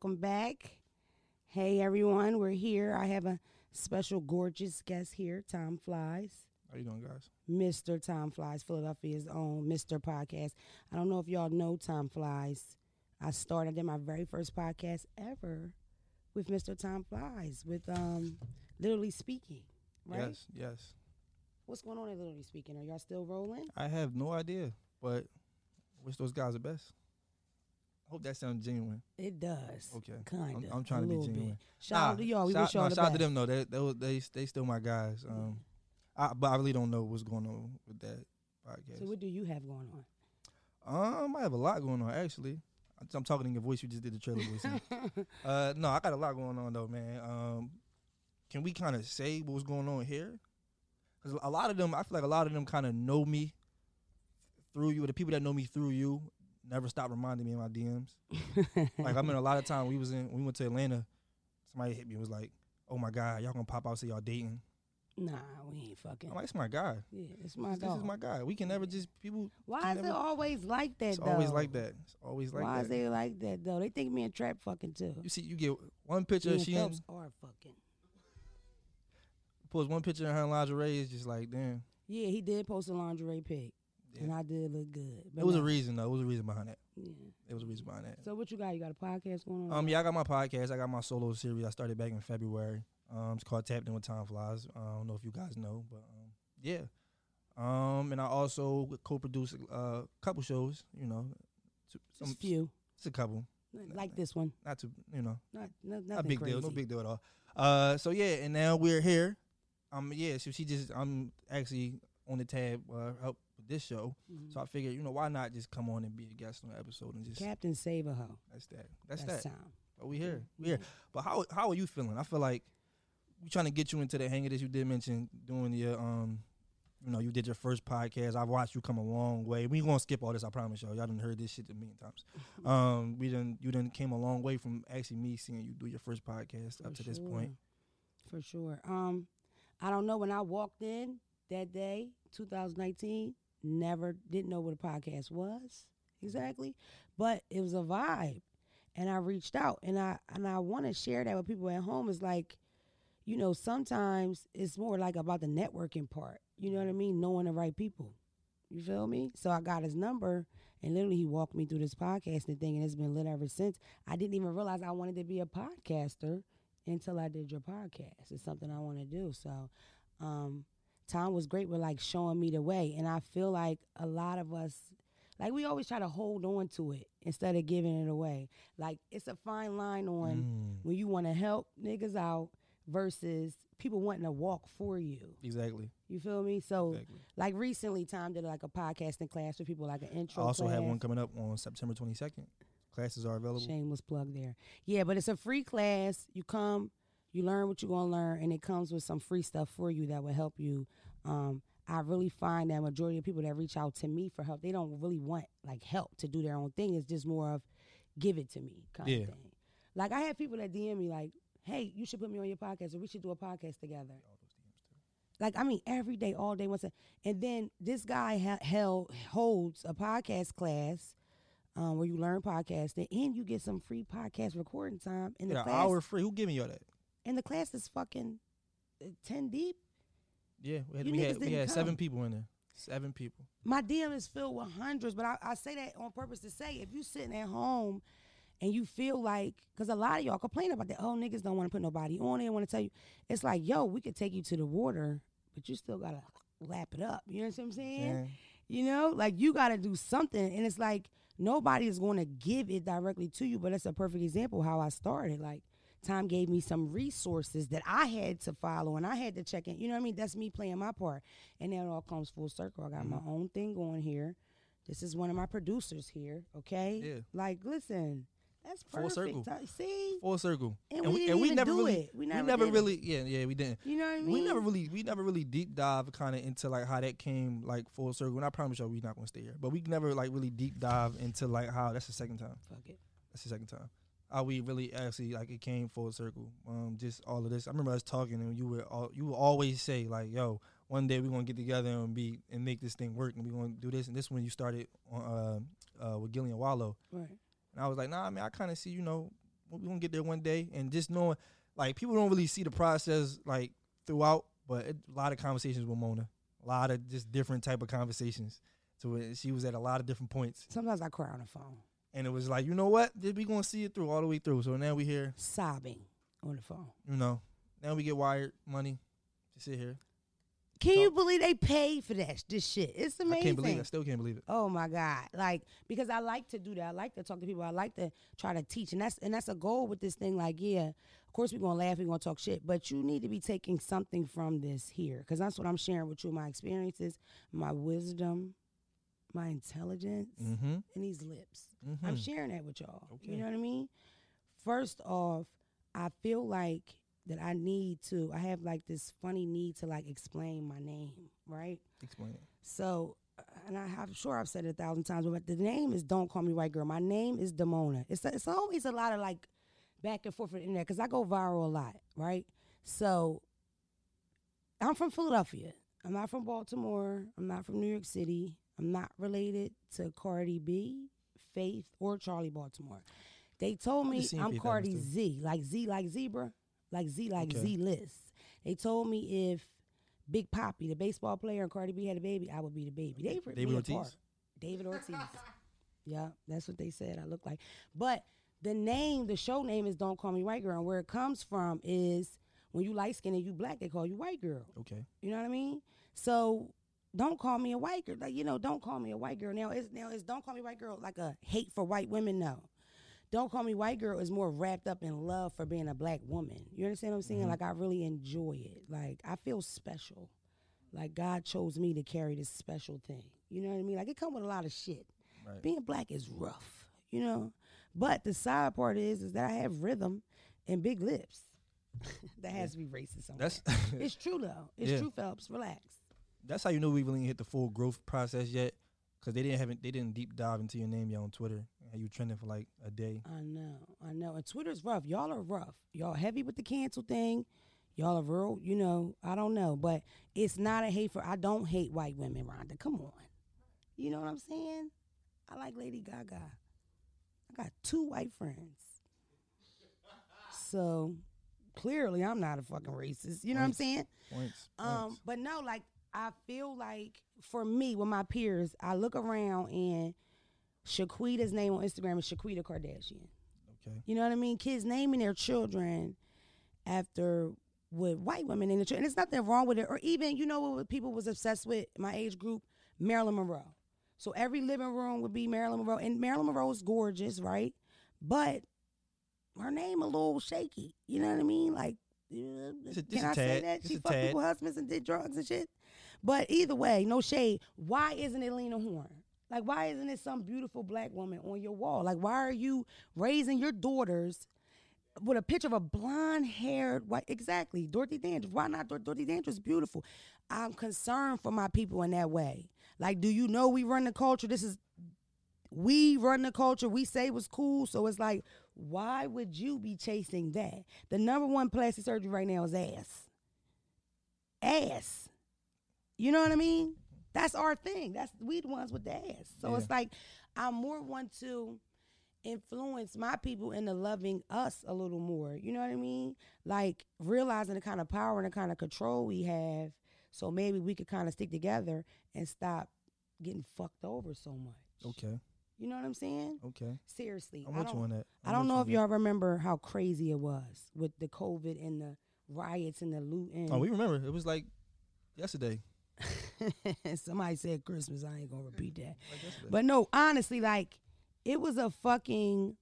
Welcome back. Hey, everyone, we're here. I have a special, gorgeous guest here, Tom Flies. How you doing, guys? Mr. Tom Flies, Philadelphia's own Mr. Podcast. I don't know if y'all know Tom Flies. I started did my very first podcast ever with Mr. Tom Flies with um literally speaking. Right? Yes, yes. What's going on at literally speaking? Are y'all still rolling? I have no idea, but wish those guys the best. I hope that sounds genuine. It does. Okay. Kind I'm, of. I'm trying to be genuine. Shout out to y'all. We shout, wish y'all nah, shout out to them though. They they they they still my guys. Um, I, but I really don't know what's going on with that podcast. So what do you have going on? Um, I have a lot going on actually. I'm- I'm talking in your voice. You just did the trailer voice. uh, no, I got a lot going on though, man. Um, can we kind of say what's going on here? Because a lot of them, I feel like a lot of them kind of know me through you. The people that know me through you never stop reminding me in my DMs. like I mean, a lot of time we was in, we went to Atlanta. Somebody hit me and was like, "Oh my God, y'all gonna pop out say y'all dating?" Nah, we ain't fucking. I'm like, "It's my guy. Yeah, it's my This, this is my guy. We can never just people. Why is it always like that It's though? always like that. It's always like that. Why that. is they like that though? They think me and Trap fucking too. You see, you get one picture. Me and she Phelps are fucking. post one picture in her lingerie. It's just like, damn. Yeah, he did post a lingerie pic, Yeah. and I did look good. But It was a reason though. It was a reason behind that. Yeah. It was a reason behind that. So what you got? You got a podcast going on? Um, yeah, I got my podcast. I got my solo series. I started back in February. Um, it's called Tapped In with Time Flies. I don't know if you guys know, but um, yeah. Um, and I also co-produce uh, a couple shows. You know, to- Just few, it's a couple. like this one. Not too, you know, Not, not not nothing big crazy. deal. No big deal at all. Uh, so yeah, and now we're here. Um, yeah. So she just, I'm actually on the tab uh, help this show. Mhm. So I figured, you know, why not just come on and be a guest on the episode and just Captain Save a Hoe. that's that. That's, That's that. time. But we here. We here. But how how are you feeling? I feel like we trying to get you into the hang of this. You did mention doing your um, you know, you did your first podcast. I've watched you come a long way. We gonna skip all this. I promise y'all. Y'all done heard this shit a million times. Um, we done you done came a long way from actually me seeing you do your first podcast up For to this point. For sure. Um, I don't know when I walked in that day, 2019. Never didn't know what a podcast was exactly, but it was a vibe, and I reached out, and I and I want to share that with people at home. Is like, you know, sometimes it's more like about the networking part. You know what I mean? Knowing the right people. You feel me? So I got his number, and literally he walked me through this podcasting thing, and it's been lit ever since. I didn't even realize I wanted to be a podcaster until I did your podcast. It's something I want to do. So, um, Tom was great with like showing me the way, and I feel like a lot of us, like we always try to hold on to it instead of giving it away. Like it's a fine line on Mm, when you want to help niggas out versus people wanting to walk for you. exactly. You feel me? So, Exactly. like recently, Tom did like a podcasting class for people, like an intro. I also have one coming up on September twenty second. Classes are available. Shameless plug there. Yeah, but it's a free class. You come, you learn what you're gonna learn, and it comes with some free stuff for you that will help you. Um, I really find that majority of people that reach out to me for help, they don't really want like help to do their own thing. It's just more of give it to me kind Yeah. of thing. Like I have people that DM me like, "Hey, you should put me on your podcast, or we should do a podcast together." Like I mean, every day, all day, once. A, and then this guy ha- held holds a podcast class um, where you learn podcasting and you get some free podcast recording time. And the Yeah, an class, hour free. Who give me all that? And the class is fucking uh, ten deep. Yeah, we had You we had, we had seven people in there. Seven people. My DM is filled with hundreds, but I, I say that on purpose to say if you sitting at home and you feel like, because a lot of y'all complain about that, oh niggas don't want to put nobody on. They want to tell you, it's like, yo, we could take you to the water, but you still gotta lap it up. You know what I'm saying? Yeah. You know, like you got to do something. And it's like nobody is going to give it directly to you, but that's a perfect example how I started. Like, Tom gave me some resources that I had to follow and I had to check in. You know what I mean? That's me playing my part. And then it all comes full circle. I got my mm-hmm. own thing going here. This is one of my producers here, okay? Yeah. Like, listen, that's Full perfect. circle. See? Full circle. And we didn't even never do really, it. We never did it. really, yeah, yeah, we didn't. You know what I mean? We never really, we never really deep dive kind of into like how that came like full circle. And I promise y'all, we not gonna stay here. But we never like really deep dive into like how that's the second time. Fuck it. That's the second time. How we really actually like it came full circle. Um, just all of this. I remember us talking, and you would all, you would always say like, "Yo, one day we're gonna get together and be and make this thing work, and we're gonna do this." And this when you started on, uh, uh, with Gillian Wallow. Right. And I was like, nah, I mean, I kind of see, you know, we're gonna get there one day. And just knowing, like, people don't really see the process like throughout, but it, a lot of conversations with Mona, a lot of just different type of conversations. So it, she was at a lot of different points, Sometimes I cry on the phone, and it was like, you know what, we gonna see it through all the way through. So now we here, sobbing on the phone. you know, now we get wired money to sit here. Can So- you believe they paid for that this shit? It's amazing. I can't believe it. I still can't believe it. Oh my God. Like because I like to do that. I like to talk to people. I like to try to teach. And that's and that's a goal with this thing. Like, yeah, of course we're gonna laugh, we're gonna talk shit. But you need to be taking something from this here. Cause that's what I'm sharing with you, my experiences, my wisdom, my intelligence, Mm-hmm. and these lips. mm-hmm. I'm sharing that with y'all. Okay. You know what I mean? First off, I feel like that I need to I have like this funny need to like explain my name, right? Explain it. So, uh, and I, I'm sure I've said it a thousand times, but the name is Don't Call Me White Girl. My name is Demona. It's it's always a lot of like back and forth in the internet because I go viral a lot, right? So, I'm from Philadelphia. I'm not from Baltimore. I'm not from New York City. I'm not related to Cardi B, Faith, or Charlie Baltimore. They told me I'm Cardi Z, like Z like zebra, like Z like Okay. Z list. They told me if Big Papi, the baseball player, and Cardi B had a baby, I would be the baby. They ripped David me Ortiz? apart. David Ortiz. yeah, that's what they said I look like. But the name, the show name is Don't Call Me White Girl. And where it comes from is when you light skinned and you black, they call you white girl. Okay. You know what I mean? So don't call me a white girl. Like, you know, don't call me a white girl. Now it's now it's don't call me white girl like a hate for white women? No. Don't call me white girl is more wrapped up in love for being a black woman. You understand what I'm saying? Mhm. Like I really enjoy it. Like I feel special. Like God chose me to carry this special thing. You know what I mean? Like it come with a lot of shit. Right. Being black is rough, you know. But the side part is is that I have rhythm and big lips. that has to be racist. Somewhere. That's it's true though. It's Yeah. true, Phelps. Relax. That's how you know we really hit the full growth process yet, because they didn't haven't they didn't deep dive into your name yet on Twitter. How you trending for like a day. I know, I know. And Twitter's rough. Y'all are rough. Y'all heavy with the cancel thing. Y'all are real, you know, I don't know. But it's not a hate for I don't hate white women, Rhonda. Come on. You know what I'm saying? I like Lady Gaga. I got two white friends. So clearly I'm not a fucking racist. You know what I'm saying? Points. Um, points. but no, like I feel like for me, with my peers, I look around and Shaquita's name on Instagram is Shaquita Kardashian. okay. You know what I mean? Kids naming their children after with white women in the church. And there's nothing wrong with it. Or even, you know what people was obsessed with, my age group, Marilyn Monroe. So every living room would be Marilyn Monroe. And Marilyn Monroe's gorgeous, right? But her name a little shaky. You know what I mean? Like, uh, Just a- just can I say that? She fucked tad. people husbands and did drugs and shit. But either way, no shade. Why isn't it Lena Horne? Like, why isn't it some beautiful black woman on your wall? Like, why are you raising your daughters with a picture of a blonde haired white? Exactly, Dorothy Dandridge. Why not? Dor- Dorothy Dandridge is beautiful. I'm concerned for my people in that way. Like, do you know we run the culture? This is we run the culture. We say was cool. So it's like, why would you be chasing that? The number one plastic surgery right now is ass. Ass. You know what I mean? That's our thing. That's we the ones with the ass. So Yeah. it's like I more want to influence my people into loving us a little more. You know what I mean? Like realizing the kind of power and the kind of control we have. So maybe we could kind of stick together and stop getting fucked over so much. Okay. You know what I'm saying? Okay. Seriously. I'm I don't, on that. I don't know if y'all remember how crazy it was with the COVID and the riots and the looting. Oh, we remember. It was like yesterday. Somebody said Christmas. I ain't gonna repeat that. But no, honestly, like it was a fucking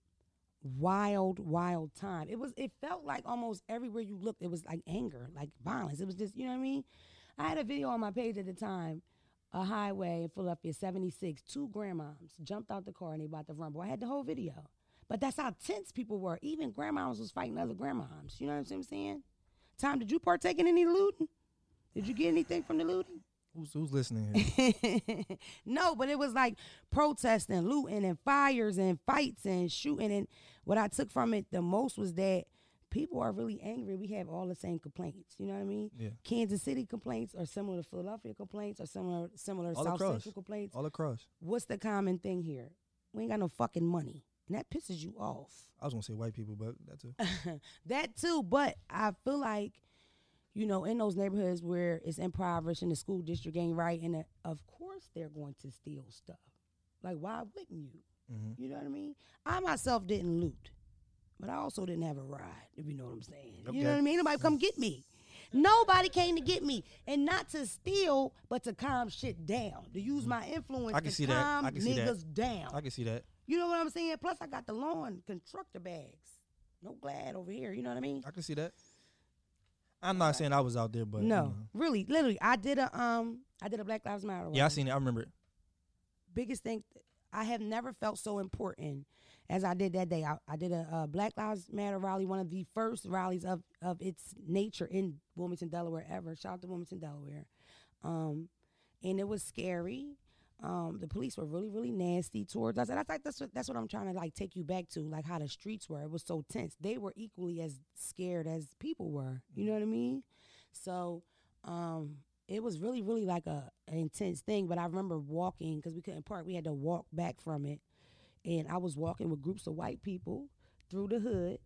wild, wild time. It was. It felt like almost everywhere you looked, it was like anger, like violence. It was just, you know what I mean. I had a video on my page at the time. A highway in Philadelphia, 76, two grandmoms jumped out the car and they about to run. Boy, I had the whole video. But that's how tense people were. Even grandmoms was fighting other grandmoms. You know what I'm saying? Tom, did you partake in any looting? Did you get anything from the looting? Who's who's listening here? no, but it was like protesting, looting, and fires and fights and shooting. And what I took from it the most was that people are really angry. We have all the same complaints. You know what I mean? yeah. Kansas City complaints are similar to Philadelphia complaints or similar similar All South across. Central complaints. All across. What's the common thing here? We ain't got no fucking money. and that pisses you off. I was gonna say white people, but that too. that too, but I feel like, you know, in those neighborhoods where it's impoverished and the school district ain't right, and uh, of course they're going to steal stuff. Like, why wouldn't you? Mhm. You know what I mean? I myself didn't loot, but I also didn't have a ride, if you know what I'm saying. You know what I mean? Nobody come get me. Nobody came to get me, and not to steal, but to calm shit down. To use my influence Mm-hmm. I can to see that. calm I can see that. niggas down. I can see that. You know what I'm saying? Plus, I got the lawn constructor bags. No glad over here. You know what I mean? I can see that. I'm not saying I was out there, but you no, know. really, literally, I did a um, I did a Black Lives Matter. Rally. Yeah, I seen it. I remember it. biggest thing I have never felt so important as I did that day. I, I did a, uh Black Lives Matter rally, one of the first rallies of of its nature in Wilmington, Delaware ever. Shout out to Wilmington, Delaware. Um, and it was scary. Um, the police were really, really nasty towards us, and I think that's what that's what I'm trying to like take you back to, like how the streets were. It was so tense. They were equally as scared as people were. You know what I mean? So, um, it was really, really like a an intense thing. But I remember walking because we couldn't park. We had to walk back from it, and I was walking with groups of white people through the hood,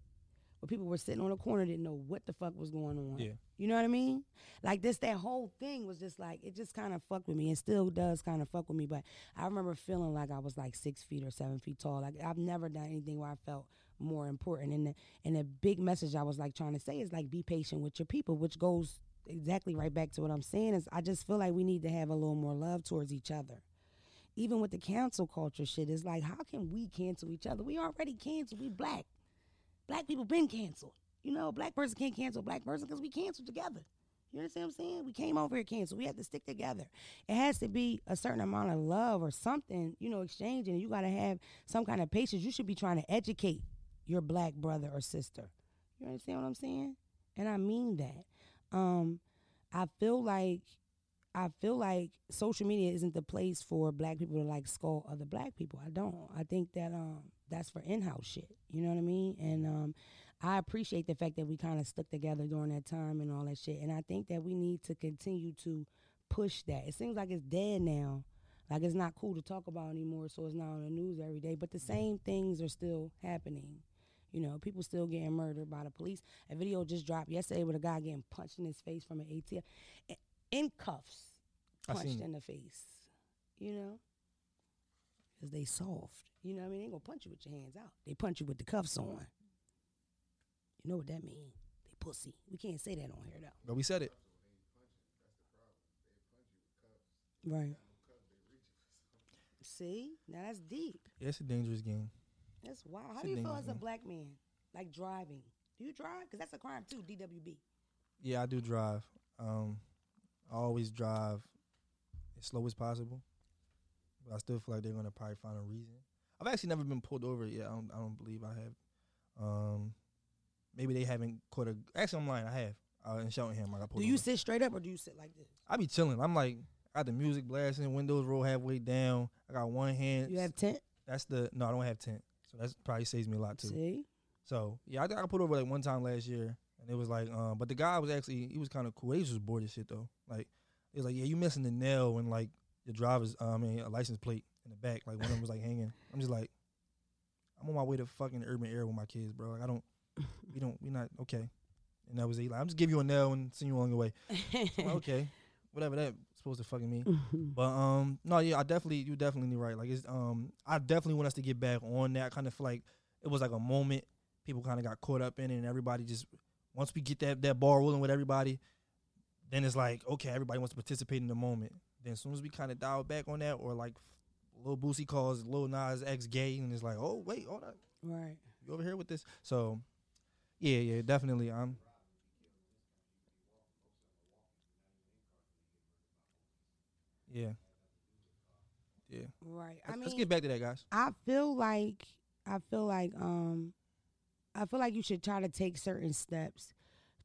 where people were sitting on a corner didn't know what the fuck was going on. Yeah. You know what I mean? Like this, that whole thing was just like it just kind of fucked with me, and still does kind of fuck with me. But I remember feeling like I was like six feet or seven feet tall. Like I've never done anything where I felt more important. And the and the big message I was like trying to say is like be patient with your people, which goes exactly right back to what I'm saying. Is I just feel like we need to have a little more love towards each other. Even with the cancel culture shit, it's like how can we cancel each other? We already canceled. We black. Black people been canceled. You know, black person can't cancel black person because we canceled together. You understand what I'm saying? We came over here canceled. We have to stick together. It has to be a certain amount of love or something, you know, exchanging. You got to have some kind of patience. You should be trying to educate your black brother or sister. You understand what I'm saying? And I mean that. Um, I feel like I feel like social media isn't the place for black people to like scold other black people. I don't. I think that um that's for in-house shit. You know what I mean? And um I appreciate the fact that we kind of stuck together during that time and all that shit. And I think that we need to continue to push that. It seems like it's dead now. Like it's not cool to talk about anymore, so it's not on the news every day. But the same things are still happening. You know, people still getting murdered by the police. A video just dropped yesterday with a guy getting punched in his face from an ATF in cuffs, punched in the face. You know, because they soft. You know what I mean? They ain't gonna punch you with your hands out. They punch you with the cuffs on. You know what that mean? They pussy. We can't say that on here though. But we said it. Right. See, now that's deep. Yeah, it's a dangerous game. That's wild. How do you feel as a game. black man, like driving? Do you drive? Because that's a crime too. DWB. Yeah, I do drive. Um, I always drive as slow as possible. But I still feel like they're gonna probably find a reason. I've actually never been pulled over yet. I don't. I don't believe I have. Um, maybe they haven't caught a. Actually, I'm lying. I have. Uh, in Cheltenham, I got pulled Do you over. sit straight up or do you sit like this? I be chilling. I'm like, I got the music blasting, windows roll halfway down. I got one hand. You have tent. That's the no. I don't have tent, so that probably saves me a lot too. See, So yeah, I, I got put over like one time last year, and it was like, um, but the guy was actually he was kind of cool. He was just bored as shit though. Like he was like, yeah, you missing the nail and like your driver's, uh, I mean, a license plate in the back. Like one of them was like hanging. I'm just like, I'm on my way to fucking urban area with my kids, bro. Like I don't, we don't, we not okay. And that was it. Like I'm just give you a nail and send you along the way. Okay, whatever that supposed to fucking mean. But um, no, yeah, I definitely, you definitely right. Like it's um, I definitely want us to get back on that. I kind of feel like it was like a moment people kind of got caught up in it, and everybody just once we get that that ball rolling with everybody, then it's like okay, everybody wants to participate in the moment. Then as soon as we kind of dial back on that, or like Lil Boosie calls Lil Nas X gay, and it's like, oh wait, hold on, right. you over here with this? So yeah, yeah, definitely. I'm. Yeah. Yeah. Right. I Let's, mean, let's get back to that, guys. I feel like I feel like um I feel like you should try to take certain steps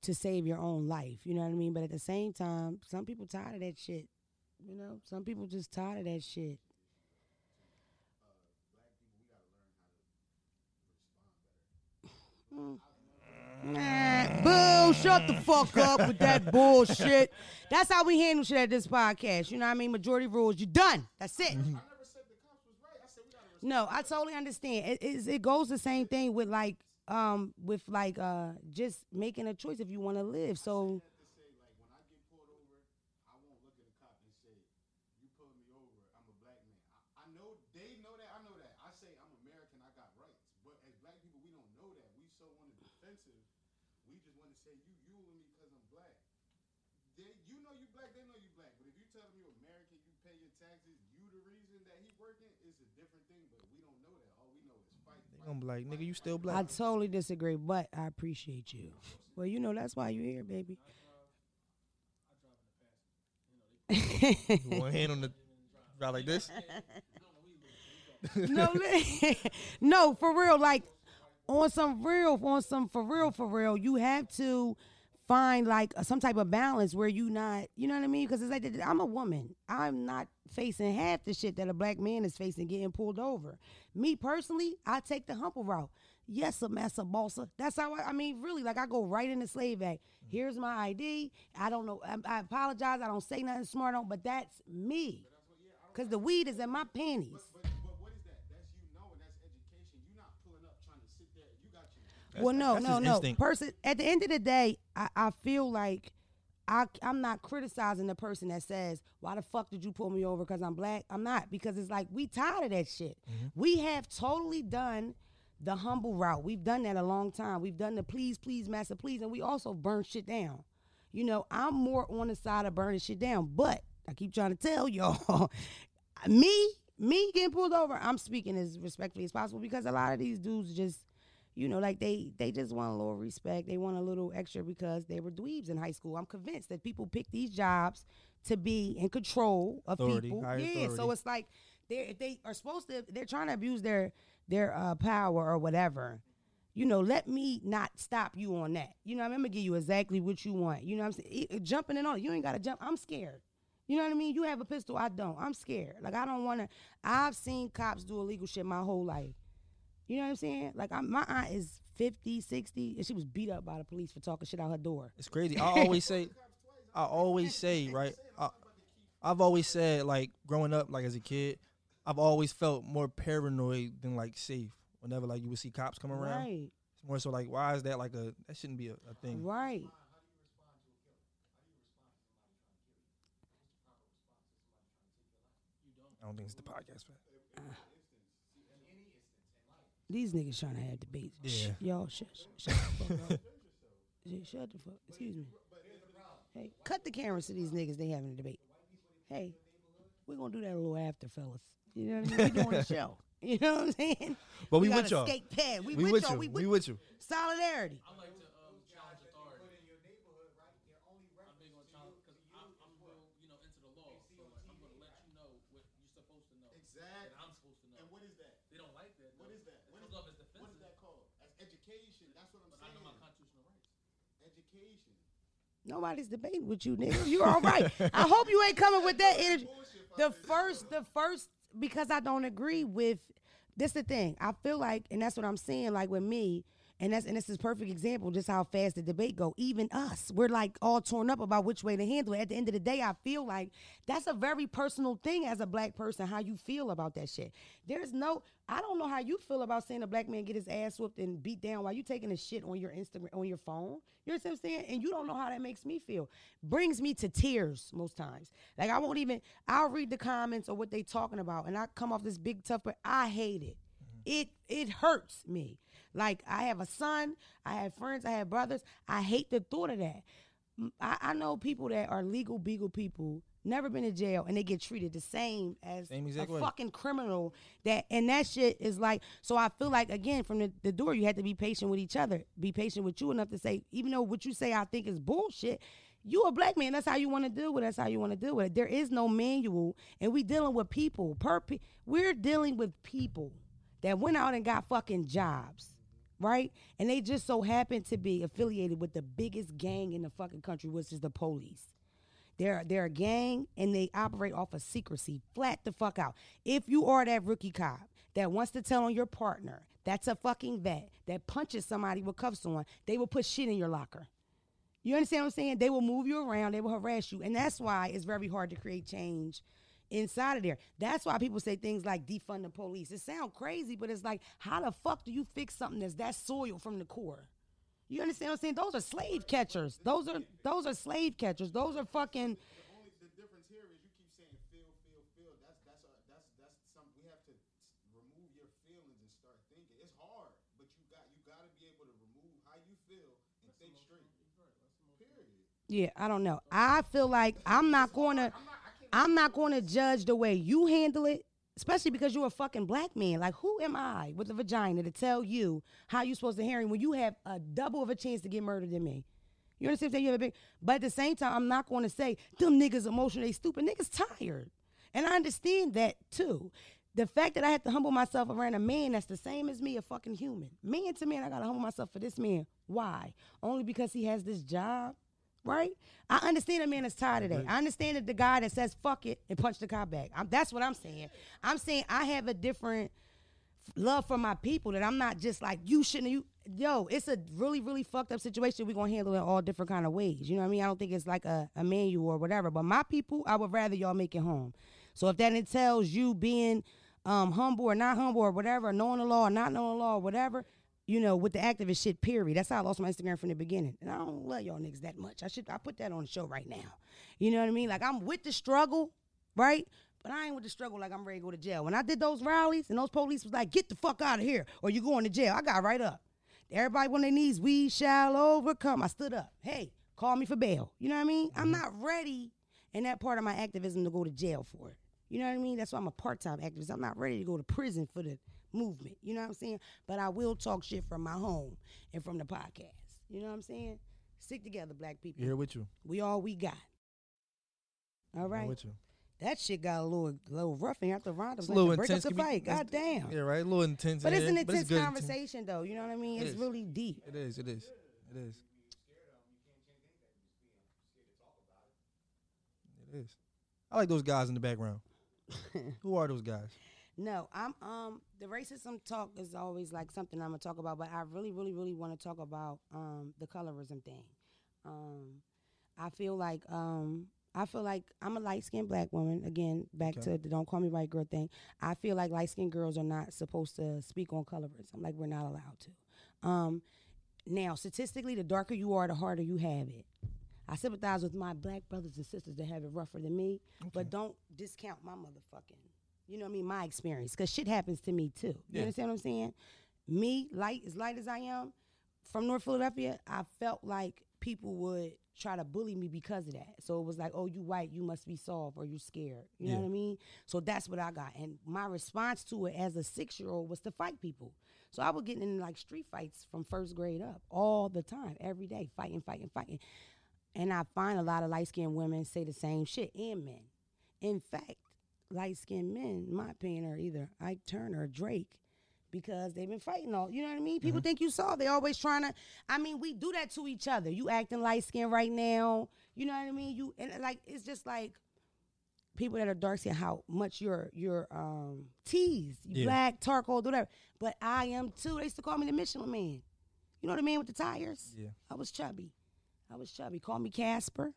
to save your own life. You know what I mean? But at the same time, some people tired of that shit. You know, some people just tired of that shit. Mm. Nah, boo, shut the fuck up with that bullshit. That's how we handle shit at this podcast. You know what I mean? Majority rules, you done. That's it. No, I totally understand. It, it's- it goes the same thing with like um with like uh just making a choice if you want to live. So to say, like, when I get pulled over, I won't look at a cop and say, "You pulled me over. I'm a black man." I, I know they know that. I know that. I say I'm American. I got rights. But as black people, we don't know that. We so on the defensive. We just want to say you you with me because I'm black. They, you know you black. They know you black. But if you tell them you American, you pay your taxes. You the reason that he working. It's a different thing. But we don't know that. All we know is gonna like, nigga, you still black. I totally disagree, but I appreciate you. Well, you know that's why you're here, baby. One hand on the drive like this. no, no, for real. Like on some real, on some for real, for real. You have to find like some type of balance where you not, you know what I mean? Because it's like I'm a woman. I'm not facing half the shit that a black man is facing getting pulled over. Me personally, I take the humble route. Yes, a massa bossa. That's how I, I mean, really, like I go right in the slave act. Here's my ID. I don't know. I, I apologize. I don't say nothing smart on, but that's me. Cause the weed is in my panties. Well, no, no, no. instinct. Person, at the end of the day, I, I feel like I, I'm not criticizing the person that says, "Why the fuck did you pull me over because I'm black?" I'm not because it's like we tired of that shit. Mm-hmm. We have totally done the humble route. We've done that a long time. We've done the please, please, master, please, and we also burn shit down. You know, I'm more on the side of burning shit down, but I keep trying to tell y'all, me, me getting pulled over, I'm speaking as respectfully as possible because a lot of these dudes just, you know, like they they just want a little respect. They want a little extra because they were dweebs in high school. I'm convinced that people pick these jobs to be in control of Authority, people. yeah, so it's like they if they are supposed to, they're trying to abuse their their uh, power or whatever. You know, let me not stop you on that. You know, I'm gonna give you exactly what you want. You know what I'm saying? Jumping in on it, you ain't gotta jump. I'm scared. You know what I mean? You have a pistol, I don't. I'm scared. Like I don't wanna I've seen cops do illegal shit my whole life. You know what I'm saying? Like I'm, my aunt is 50, 60, and she was beat up by the police for talking shit out her door. It's crazy. I always say, I always say, right? I, I've always said, like, growing up, like as a kid, I've always felt more paranoid than like safe. Whenever like you would see cops come around, Right, it's more so like, why is that like a that shouldn't be a, a thing. right. I don't think it's the podcast. These niggas trying to have debates. Yeah. Shh, y'all, shut, shut the fuck up. Shut- Shut the fuck. Excuse me. Hey, cut the cameras to these niggas. They having a debate. Hey, we're gonna do that a little after, fellas. You know what I mean? We doing the show. You know what I'm saying? But we got with a y'all. Skate pad. We, we with with y'all. you. We We with with you. solidarity. I Nobody's debating with you, nigga. You're all right. I hope you ain't coming with that energy. The first, the first, because I don't agree with. This the thing. I feel like, and that's what I'm saying. Like with me, and that's and this is perfect example just how fast the debate go. Even us, we're like all torn up about which way to handle it. At the end of the day, I feel like that's a very personal thing as a black person. How you feel about that shit. There's no. I don't know how you feel about seeing a black man get his ass whooped and beat down while you taking a shit on your Instagram on your phone. You know what I'm saying? And you don't know how that makes me feel. Brings me to tears most times. Like I won't even. I'll read the comments or what they talking about, and I come off this big tough. But I hate it. Mm-hmm. It it hurts me. Like I have a son. I have friends. I have brothers. I hate the thought of that. I know people that are legal beagle people, never been in jail, and they get treated the same as Same a way. fucking criminal. That and that shit is like. So I feel like again from the, the door, you have to be patient with each other. Be patient with you enough to say, even though what you say I think is bullshit. You a black man. That's how you want to deal with. it. That's how you want to deal with it. There is no manual, and we dealing with people. Per pe- we're dealing with people that went out and got fucking jobs, right? And they just so happen to be affiliated with the biggest gang in the fucking country, which is the police. They're they're a gang and they operate off of secrecy, flat the fuck out. If you are that rookie cop that wants to tell on your partner, that's a fucking vet that punches somebody with cuffs on, they will put shit in your locker. You understand what I'm saying? They will move you around, they will harass you, and that's why it's very hard to create change inside of there. That's why people say things like defund the police. It sounds crazy, but it's like, how the fuck do you fix something that's that soiled from the core? You understand what I'm saying? Those are slave catchers. Those are those are slave catchers. Those are fucking The only the difference here is you keep saying feel, feel, feel. That's that's a, that's that's some. We have to remove your feelings and start thinking. It's hard, but you got you got to be able to remove how you feel and think straight. Period. Yeah, I don't know. I feel like I'm not going to I'm not going to judge the way you handle it, especially because you're a fucking black man. Like who am I with a vagina to tell you how you're supposed to handle when you have a double of a chance to get murdered than me? You understand what I'm saying? You have a big but at the same time, I'm not going to say them niggas emotional, they stupid. Niggas tired. And I understand that too. The fact that I have to humble myself around a man that's the same as me, a fucking human. Man to man, I gotta humble myself for this man. Why? Only because he has this job? Right? I understand a man is tired of that. I understand that the guy that says fuck it and punch the cop back. I'm, that's what I'm saying. I'm saying I have a different love for my people that I'm not just like you shouldn't you yo, it's a really, really fucked up situation. We're gonna handle it all different kind of ways. You know what I mean? I don't think it's like a, a manual or whatever. But my people, I would rather y'all make it home. So if that entails you being um, humble or not humble or whatever, knowing the law or not knowing the law or whatever, you know, with the activist shit, period. That's how I lost my Instagram from the beginning. And I don't love y'all niggas that much. I should I put that on the show right now. You know what I mean? Like I'm with the struggle, right? But I ain't with the struggle like I'm ready to go to jail. When I did those rallies and those police was like, get the fuck out of here or you going to jail, I got right up. Everybody on their knees, we shall overcome. I stood up. Hey, call me for bail. You know what I mean? I'm mm-hmm. not ready in that part of my activism to go to jail for it. You know what I mean? That's why I'm a part-time activist. I'm not ready to go to prison for the movement. You know what I'm saying? But I will talk shit from my home and from the podcast. You know what I'm saying? Stick together, black people. Here with you. We all we got. All right. I'm with you. That shit got a little little rough and after Ronda It's little to break up intense. the fight. that's- God damn. Yeah, right. A little intense. But in it's an intense good conversation though. You know what I mean? It it's is. really deep. It is. It is. It is. It is. I like those guys in the background. Who are those guys? No, I'm um the racism talk is always like something I'm gonna talk about, but I really, really, really want to talk about um the colorism thing. Um I feel like um I feel like I'm a light skinned black woman. Again, back Okay. to the don't call me white girl thing. I feel like light skinned girls are not supposed to speak on colorism. Like we're not allowed to. Um now statistically the darker you are, the harder you have it. I sympathize with my black brothers and sisters that have it rougher than me, but don't discount my motherfucking, you know what I mean, my experience. Because shit happens to me too. You Yeah. understand what I'm saying? Me, light, as light as I am, from North Philadelphia, I felt like people would try to bully me because of that. So it was like, oh, you white, you must be soft or you scared. You know what I mean? So that's what I got. And my response to it as a six year old was to fight people. So I was getting in like street fights from first grade up all the time, every day, fighting, fighting, fighting. And I find a lot of light skinned women say the same shit and men. In fact, light skinned men, in my opinion, are either Ike Turner or Drake because they've been fighting all. You know what I mean? People think you saw. They always trying to. I mean, we do that to each other. You acting light skinned right now. You know what I mean? You and like it's just like people that are dark skinned how much you're you're um teased. You Yeah. black, charcoal, whatever. But I am too. They used to call me the Michelin man. You know the man with the tires? Yeah. I was chubby. I was chubby. Call me Casper.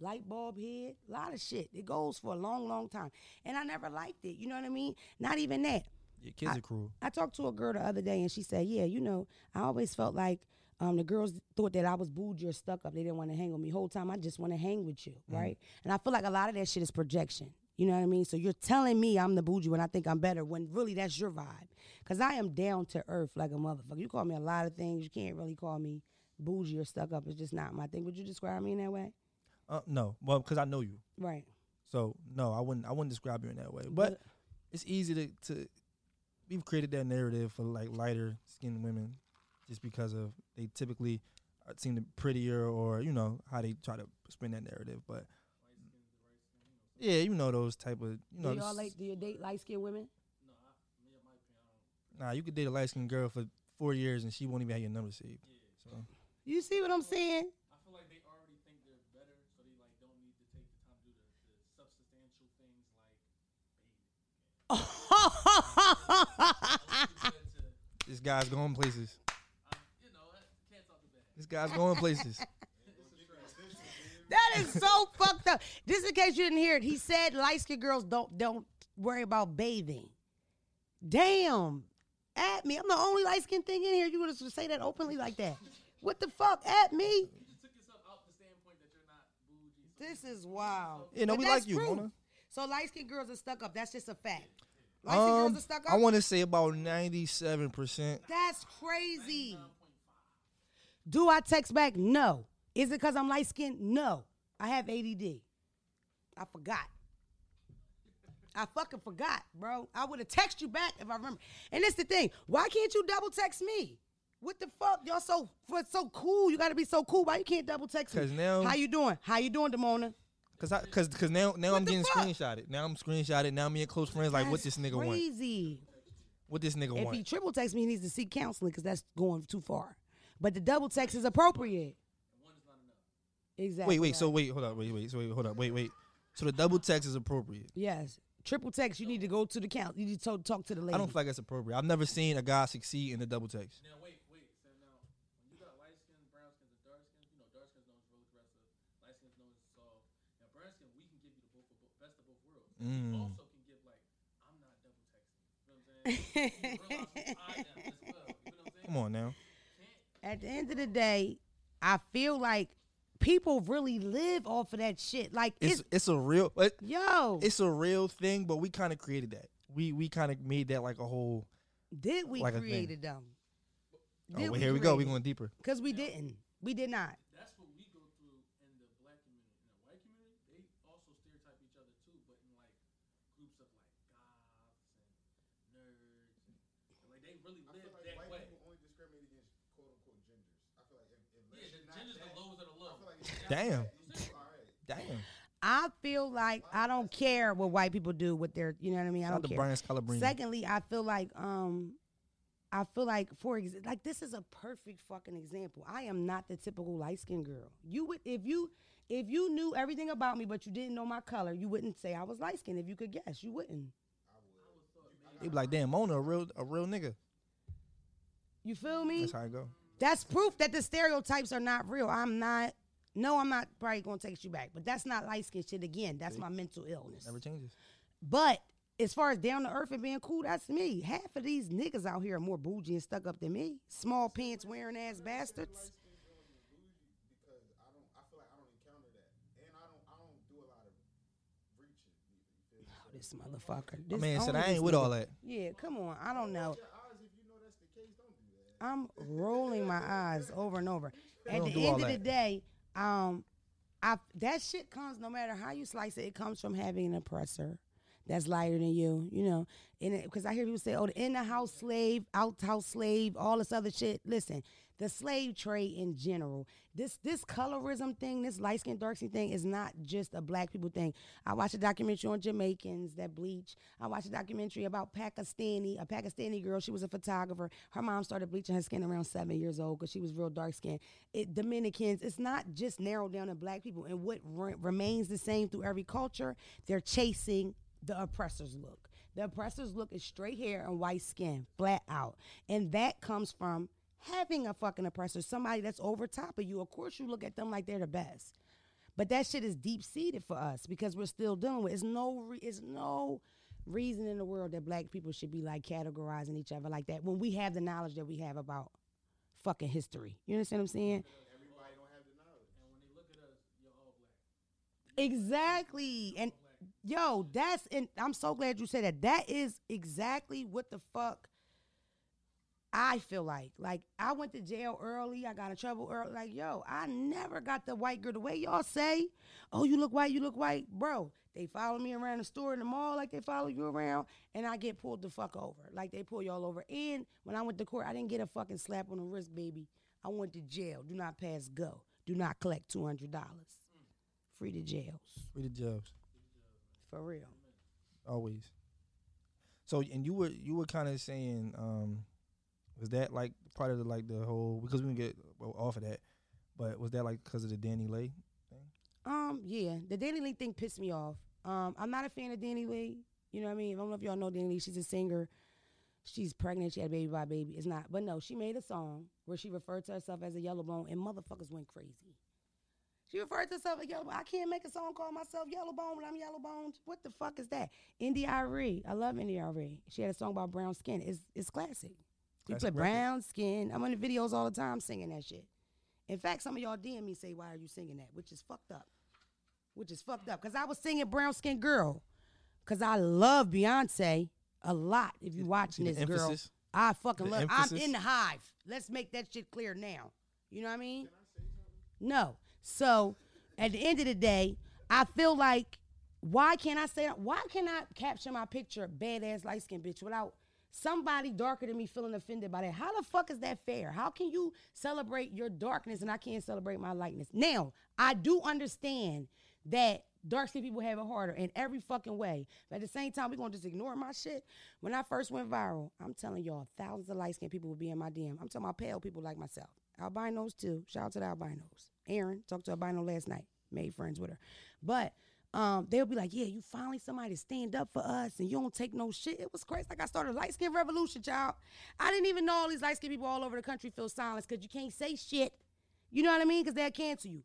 Light bulb head. A lot of shit. It goes for a long, long time. And I never liked it. You know what I mean? Not even that. Your kids I- are cruel. I talked to a girl the other day and she said, Yeah, you know, I always felt like um, the girls thought that I was bougie or stuck up. They didn't want to hang with me. Whole time I just want to hang with you, right? And I feel like a lot of that shit is projection. You know what I mean? So you're telling me I'm the bougie when I think I'm better when really that's your vibe. Cause I am down to earth like a motherfucker. You call me a lot of things. You can't really call me bougie or stuck up. It's just not my thing. Would you describe me in that way? Uh, no, well, because I know you, Right. so no, I wouldn't. I wouldn't describe you in that way. But it's easy to to we've created that narrative for like lighter skinned women, just because of they typically uh, seem to prettier or you know how they try to spin that narrative. But yeah, you know those type of you know. do y'all like do you date light skinned women? No, I, me, in my opinion, I don't. Nah, you could date a light skinned girl for four years and she won't even have your number saved. So You see what I'm saying? I feel like they already think they're better, so they like don't need to take the time to do the, the substantial things like baby. to, this guy's going places. you know, uh, can't talk too bad. This guy's going places. That is so fucked up. Just in case you didn't hear it, he said light skinned girls don't don't worry about bathing. Damn. At me. I'm the only light skinned thing in here. You would just say that openly like that. What the fuck? At me? You just took yourself out the standpoint that you're not bougie. So This is wild. Yeah, no, But we that's like you, proof. Mona. So light skinned girls are stuck up. That's just a fact. Um, girls are stuck up. I want to say about ninety-seven percent. That's crazy. Do I text back? No. Is it because I'm light skinned? No. I have ADD. I forgot. I fucking forgot, bro. I would have texted you back if I remember. And that's the thing. Why can't you double text me? What the fuck? Y'all so so cool. You gotta be so cool. Why you can't double text me? now- How you doing? How you doing, Demona? Cause I, cause, cause now, now What I'm getting fuck? screenshotted. Now I'm screenshotted. Now me and close friends like, what this nigga want? crazy. What this nigga If want? If he triple texts me, he needs to seek counseling because that's going too far. But the double text is appropriate. One is not enough. Exactly. Wait, wait. So wait, hold up. Wait, wait. So wait, hold up. Wait, wait. So the double text is appropriate. yes, triple text. You need to go to the count. You need to talk- talk to the lady. I don't feel like that's appropriate. I've never seen a guy succeed in the double text. Now wait, wait. So now, when you got light skins, brown skins, and dark skins, you know, dark skins known as real aggressive, light skins known as soft. Now, brown skin, we can give you the both of both, best of both worlds. We Mm. also can give like, I'm not double texting. You know what I'm saying? you can realize who I am as well. You know what I'm saying? Come on now. At the end of the day, I feel like people really live off of that shit. Like It's it's, it's a real but yo, it's a real thing, but we kind of created that. We we kind of made that like a whole. did we like a thing. created them? Oh, well, here we go. We going deeper. Cause we didn't. We did not. That's what we go through in the black community. In the white community, they also stereotype each other too, but in like groups of like goths and nerds. And, like they really I live feel like that white way. people only discriminate against quote unquote genders. I feel like if, if Yeah, the not genders that, the lowest of the I low. feel like if you're Damn. not that, you all right. Damn. I feel like I don't care what white people do with their, you know what I mean. I Shout out don't to care. Brian Scalabrine. Secondly, I feel like um I feel like for ex- like this is a perfect fucking example. I am not the typical light skinned girl. You would if you if you knew everything about me but you didn't know my color, you wouldn't say I was light skinned if you could guess. You wouldn't. They be like, damn, Mona, a real a real nigga. You feel me? That's how I go. That's proof that the stereotypes are not real. I'm not no, I'm not probably gonna text you back, but that's not light skin shit again. That's my mental illness. Never changes. But as far as down to earth and being cool, that's me. Half of these niggas out here are more bougie and stuck up than me. Small pants wearing ass bastards. because I don't. I feel like I don't encounter that, and I don't. I don't do a lot of reaching. Either, you feel me? Oh, this motherfucker. My This man said I ain't this with all that. Yeah, come on. I don't know. Your eyes, if you know that's the case, don't do that. I'm rolling my eyes over and over. At the end of the day, um, I that shit comes no matter how you slice it. It comes from having an oppressor that's lighter than you, you know. And because I hear people say, "Oh, the in the house slave, out house slave, all this other shit." Listen, the slave trade in general, this this colorism thing, this light skin dark skin thing, is not just a black people thing. I watched a documentary on Jamaicans that bleach. I watched a documentary about Pakistani, a Pakistani girl. She was a photographer. Her mom started bleaching her skin around seven years old because she was real dark skinned. It Dominicans. It's not just narrowed down to black people. And what re- remains the same through every culture, they're chasing the oppressor's look. The oppressor's look is straight hair and white skin, flat out. And that comes from having a fucking oppressor, somebody that's over top of you. Of course, you look at them like they're the best. But that shit is deep seated for us because we're still dealing with. It's no, re- it's no reason in the world that black people should be like categorizing each other like that when we have the knowledge that we have about fucking history. You understand what I'm saying? Everybody don't have the knowledge. And when they look at us, you're all black. Exactly. And yo, that's and I'm so glad you said that. That is exactly what the fuck I feel like. Like I went to jail early. I got in trouble early. Like yo, I never got the white girl. The way y'all say, "Oh, you look white. You look white, bro." They follow me around the store in the mall like they follow you around, and I get pulled the fuck over, like they pull y'all over. And when I went to court, I didn't get a fucking slap on the wrist, baby. I went to jail. Do not pass go. Do not collect two hundred dollars. Free to jails. Free the jobs. For real. Always. So and you were you were kind of saying, um, was that like part of the like the whole because we can get off of that, but was that like because of the DaniLeigh? Thing? Um, yeah, the DaniLeigh thing pissed me off. Um, I'm not a fan of DaniLeigh. You know what I mean? I don't know if y'all know DaniLeigh. She's a singer. She's pregnant. She had a baby by baby. It's not, but no, she made a song where she referred to herself as a yellow bone, and motherfuckers went crazy. She referred to herself as yellow. Bone. I can't make a song called myself Yellow Bone when I'm Yellow Bones. What the fuck is that? India Arie. I love India Arie. She had a song about brown skin. It's it's classic. We record. brown skin. I'm on the videos all the time singing that shit. In fact, some of y'all DM me say, "Why are you singing that?" Which is fucked up. Which is fucked up because I was singing brown skin girl because I love Beyonce a lot. If you watching this girl? I fucking The love. emphasis? I'm in the hive. Let's make that shit clear now. You know what I mean? No. So at the end of the day, I feel like why can't I say why can't I capture my picture badass light skinned bitch without somebody darker than me feeling offended by that? How the fuck is that fair? How can you celebrate your darkness and I can't celebrate my lightness? Now, I do understand that dark skinned people have it harder in every fucking way. But at the same time, we're gonna just ignore my shit. When I first went viral, I'm telling y'all, thousands of light skinned people would be in my DM. I'm talking about pale people like myself. Albinos too. Shout out to the albinos. Aaron talked to albino last night. Made friends with her. But um, they'll be like, yeah, you finally somebody to stand up for us and you don't take no shit. It was crazy. Like I started a light skin revolution, child. I didn't even know all these light skin people all over the country feel silence because you can't say shit. You know what I mean? Because they'll cancel you.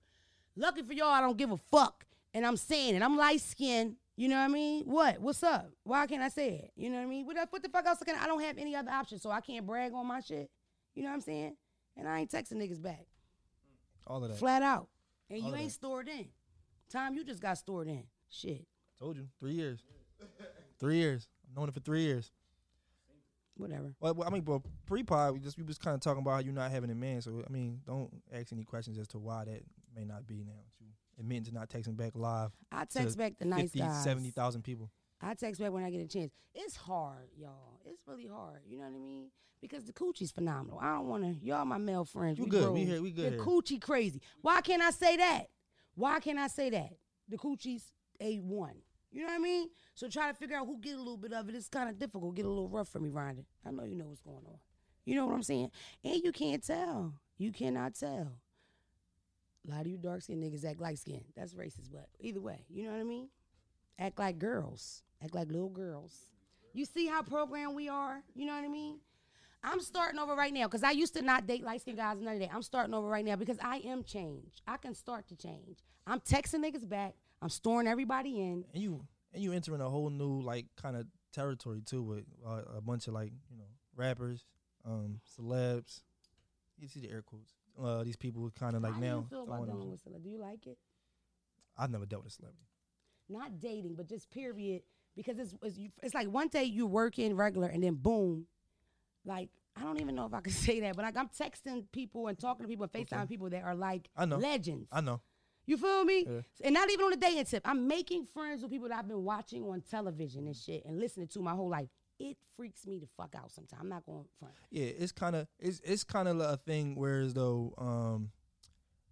Lucky for y'all, I don't give a fuck. And I'm saying it. I'm light skinned. You know what I mean? What? What's up? Why can't I say it? You know what I mean? What, the- what the fuck else can I? I don't have any other option, so I can't brag on my shit. You know what I'm saying? And I ain't texting niggas back. All of that. Flat out. And All you ain't that. stored in. Time you just got stored in. Shit. Told you. Three years. three years. I've known it for three years. Whatever. Well, I mean, bro, pre-pod, we just we was kind of talking about how you not having a man. So I mean, don't ask any questions as to why that may not be now. You admitting to not texting back live. I text back the nice 50, guys. 70,000 people. I text back when I get a chance. It's hard, y'all. It's really hard. You know what I mean? Because the coochie's phenomenal. I don't want to. Y'all, my male friends. You we good. We here- we good The here. coochie crazy. Why can't I say that? Why can't I say that? The coochie's a one. You know what I mean? So try to figure out who get a little bit of it. It's kind of difficult. Get a little rough for me, Rhonda. I know you know what's going on. You know what I'm saying? And you can't tell. You cannot tell. A lot of you dark skinned niggas act light skin. That's racist, but either way, you know what I mean? Act like girls. Act like little girls. You see how programmed we are? You know what I mean? I'm starting over right now because I used to not date light skinned guys, none of that. I'm starting over right now because I am changed. I can start to change. I'm texting niggas back. I'm storing everybody in. And you and you entering a whole new like kind of territory too with uh, a bunch of like you know rappers, um, celebs. You see the air quotes. Uh, these people who kind of like How do now. you feel about dealing with celebrity? Do you like it? I've never dealt with a celebrity. Not dating, but just period. Because it's it's, you- it's like one day you working regular and then boom, like I don't even know if I can say that, but like I'm texting people and talking to people and FaceTime Okay. people that are like I know. legends. I know. You feel me? Yeah. And not even on the dating tip. I'm making friends with people that I've been watching on television and shit and listening to my whole life. It freaks me the fuck out sometimes. I'm not going front. Yeah, it's kind of it's it's kind of a thing. Whereas though, um,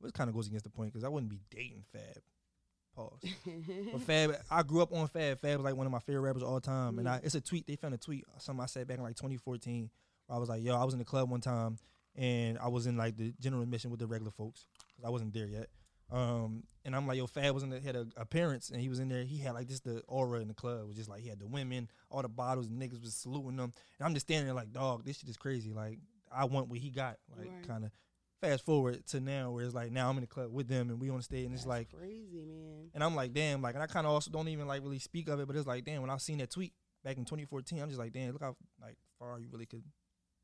it kind of goes against the point because I wouldn't be dating Fab. Pause. but Fab, I grew up on Fab. Fab was like one of my favorite rappers of all time. And I, it's a tweet. They found a tweet. Something I said back in like 2014. Where I was like, yo, I was in the club one time and I was in like the general admission with the regular folks because I wasn't there yet. Um, and I'm like, yo, Fab was in the had a appearance and he was in there. He had like just the aura in the club. It was just like he had the women, all the bottles, and niggas was saluting them. And I'm just standing there like, dog, this shit is crazy. Like I want what he got. Like Right. kind of fast forward to now where it's like now I'm in the club with them and we on the stage and it's like crazy, man. and I'm like, damn, like, and I kind of also don't even like really speak of it, but it's like, damn, when I seen that tweet back in 2014, I'm just like, damn, look how like far you really could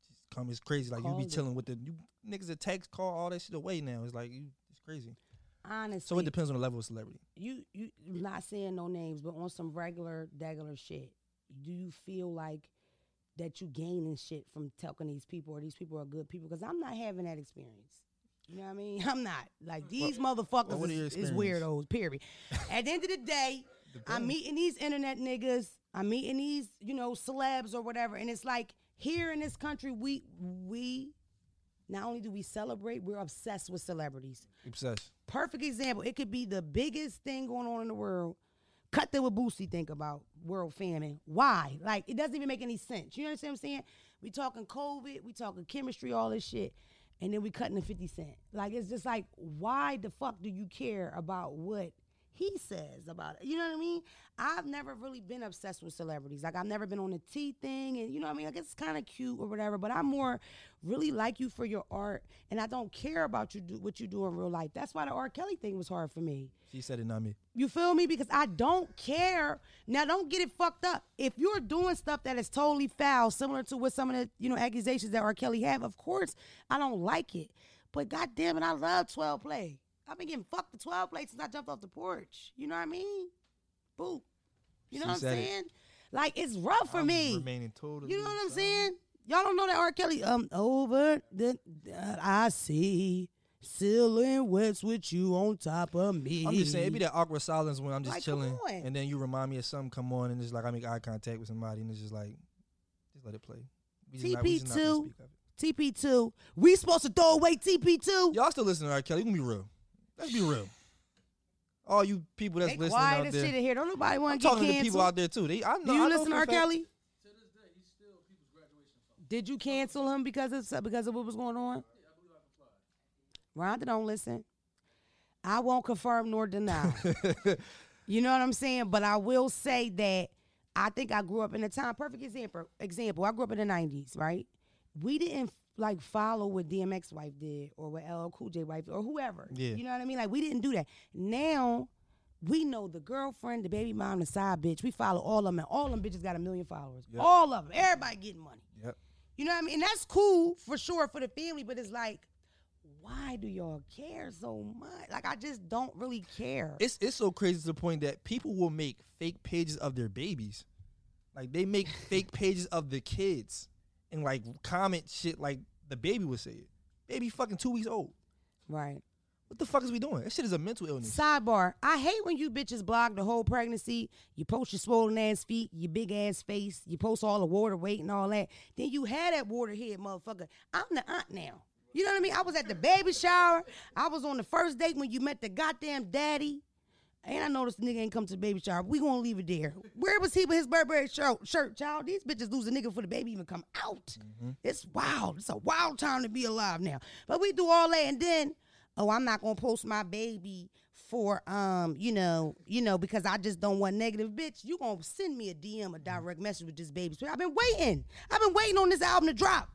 just come. It's crazy. Like you be it. chilling with the you niggas that text, call all that shit away now. It's like you, it's crazy. Honestly, So it depends on the level of celebrity. you you not saying no names, but on some regular, regular shit, do you feel like that you gaining shit from talking to these people or these people are good people? Because I'm not having that experience. You know what I mean? I'm not. Like these motherfuckers what are your is, is weirdos, period. At the end of the day, I'm meeting these internet niggas, I'm meeting these, you know, celebs or whatever, and it's like here in this country, we we not only do we celebrate, we're obsessed with celebrities Obsessed. perfect example. It could be the biggest thing going on in the world. Cut the what Boosie think about world famine. Why? Like it doesn't even make any sense. You understand what I'm saying? We talking COVID, we talking chemistry, all this shit, and then we cutting the 50 cent. Like it's just like, why the fuck do you care about what he says about it. You know what I mean? I've never really been obsessed with celebrities. Like I've never been on the T thing, and you know what I mean. Like it's kind of cute or whatever. But I'm more really like you for your art, and I don't care about you do what you do in real life. That's why the R. Kelly thing was hard for me. She said it, not me. You feel me? Because I don't care. Now, don't get it fucked up. If you're doing stuff that is totally foul, similar to what some of the you know accusations that R. Kelly have, of course I don't like it. But god damn it, I love 12 play. I've been getting fucked the 12 plates since I jumped off the porch. You know what I mean? Boop. You know She what I'm said it. saying? Like it's rough for I'm me. remaining totally. You know what I'm saying? Y'all don't know that R. Kelly. Um, over the that I see silhouettes with you on top of me. I'm just saying, it be that awkward silence when I'm just Like, chilling, and then you remind me of something come on, and it's like I make eye contact with somebody, and it's just like, just let it play. We just not- we just not gonna TP2. speak of it. TP2. We supposed to throw away TP2. Y'all still listening to R. Kelly? We gonna be real. Let's be real. All you people that's They listening quiet out as there, shit in here. Don't nobody I'm want to get talking to people out there too. They, I know. Do you I know listen for to a R. fact- Kelly? To this day, he's still people's graduation song. Did you cancel him because of because of what was going on? Yeah, I believe I. Rhonda don't listen. I won't confirm nor deny. you know what I'm saying? But I will say that I think I grew up in a time. Perfect example. Example. I grew up in the '90s, right? We didn't like follow what DMX wife did or what LL Cool J wife or whoever. Yeah. You know what I mean? Like we didn't do that. Now we know the girlfriend, the baby mom, the side bitch. We follow all of them, and all them bitches got a million followers. Yep. All of them. Everybody getting money. Yep. You know what I mean? And that's cool for sure for the family, but it's like, why do y'all care so much? Like, I just don't really care. It's it's so crazy to the point that people will make fake pages of their babies, like they make fake pages of the kids, and like comment shit like the baby would say it. Baby, fucking two weeks old. right. What the fuck is we doing? That shit is a mental illness. Sidebar. I hate when you bitches blog the whole pregnancy. You post your swollen ass feet, your big ass face. You post all the water weight and all that. Then you had that water head, motherfucker. I'm the aunt now. You know what I mean? I was at the baby shower. I was on the first date when you met the goddamn daddy. And I noticed the nigga ain't come to the baby shower. We gonna leave it there. Where was he with his Burberry shirt, shirt, child? These bitches lose a nigga for the baby even come out. It's wild. It's a wild time to be alive now. But we do all that, and then, oh, I'm not gonna post my baby for um, you know, you know, because I just don't want negative. Bitch, you gonna send me a DM, a direct message with this baby. I've been waiting. I've been waiting on this album to drop.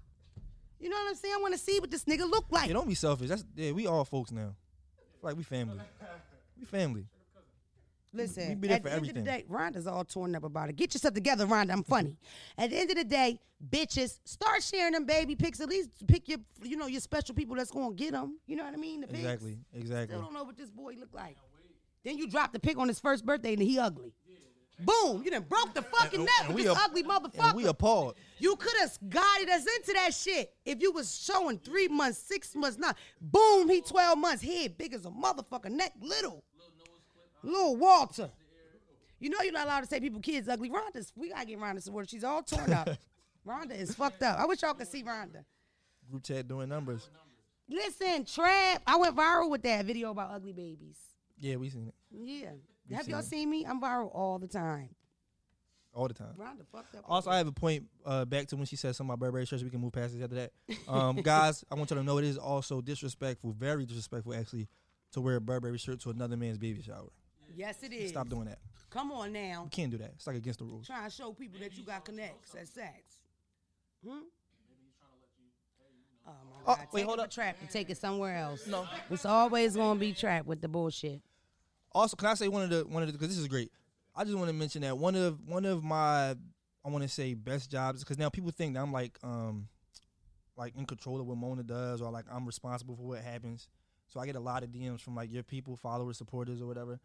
You know what I'm saying? I want to see what this nigga look like. Yeah, don't be selfish. That's yeah, we all folks now. Like we family. We family. Listen, we be there at for the everything. end of the day, Rhonda's all torn up about it. Get yourself together, Rhonda. I'm funny. at the end of the day, bitches, start sharing them baby pics. At least pick your, you know, your special people that's gonna get them. You know what I mean? The pics. Exactly. Exactly. Still don't know what this boy look like. Then you drop the pic on his first birthday and he ugly. Boom! You done broke the fucking And- net and with this ap- ugly motherfucker. we appalled. You could have guided us into that shit if you was showing three months, six months, not. Boom, he 12 months, head big as a motherfucker, neck little. Little Walter. You know you're not allowed to say people kids ugly. Rhonda's, we gotta get Rhonda some water. She's all torn up. Rhonda is fucked up. I wish y'all could see Rhonda. Group chat doing numbers. Listen, Trap, I went viral with that video about ugly babies. Yeah, we seen it Yeah. We Have seen y'all it. seen me? I'm viral all the time. all the time. Rhonda fucked up. Also, I have a point uh, back to when she said something about Burberry shirts. We can move past it after that. Um, guys, I want y'all to know it is also disrespectful, very disrespectful actually, to wear a Burberry shirt to another man's baby shower. Yes, it is. Stop doing that. Come on now. You can't do that. It's like against the rules. Trying to show people that you got connects at sex. Hmm? Maybe he's Oh my Oh, God! wait, take hold up. trap and take it somewhere else. No. it's always gonna be trapped with the bullshit. Also, can I say one of the one of the because this is great. I just want to mention that one of one of my I want to say best jobs because now people think that I'm like um like in control of what Mona does or like I'm responsible for what happens. So I get a lot of DMs from like your people, followers, supporters, or whatever.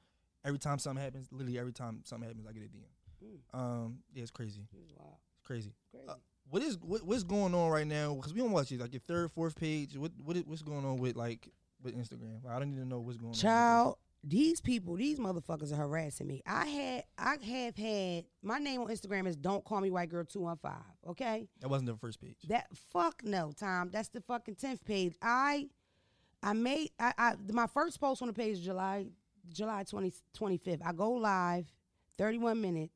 Every time something happens, literally every time something happens, I get a DM. Um, yeah, it's crazy. Wow, It's crazy. crazy. Uh, what is what, what's going on right now? Because we don't watch it. Like your third, fourth page. What what is, what's going on with like with Instagram? I don't even know what's going on. with. Child, these people, these motherfuckers are harassing me. I had, I have had my name on Instagram is Don't Call Me White Girl Two One Five. Okay, That wasn't the first page. that fuck no, Tom. That's the fucking tenth page. I, I made, I, I my first post on the page is July, July 20, 25th. I go live, thirty one minutes.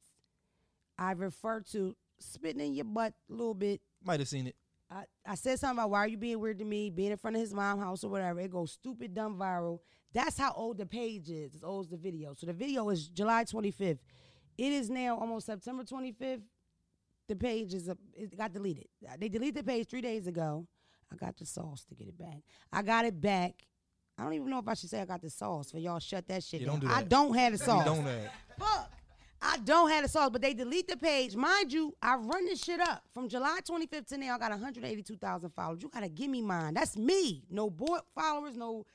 I refer to spitting in your butt a little bit. Might have seen it. I, I said something about why are you being weird to me, being in front of his mom house or whatever. It goes stupid, dumb, viral. That's how old the page is. As old as the video. So the video is July 25th. It is now almost September 25th. The page is a, it got deleted. They deleted the page three days ago. I got the sauce to get it back. I got it back. I don't even know if I should say I got the sauce for y'all. Shut that shit Yeah, down. don't do I don't have the You sauce. don't that. Fuck. I don't have the sauce, but they delete the page. Mind you, I run this shit up from July 25th to now. I got 182,000 followers. You gotta give me mine. That's me. No board followers, no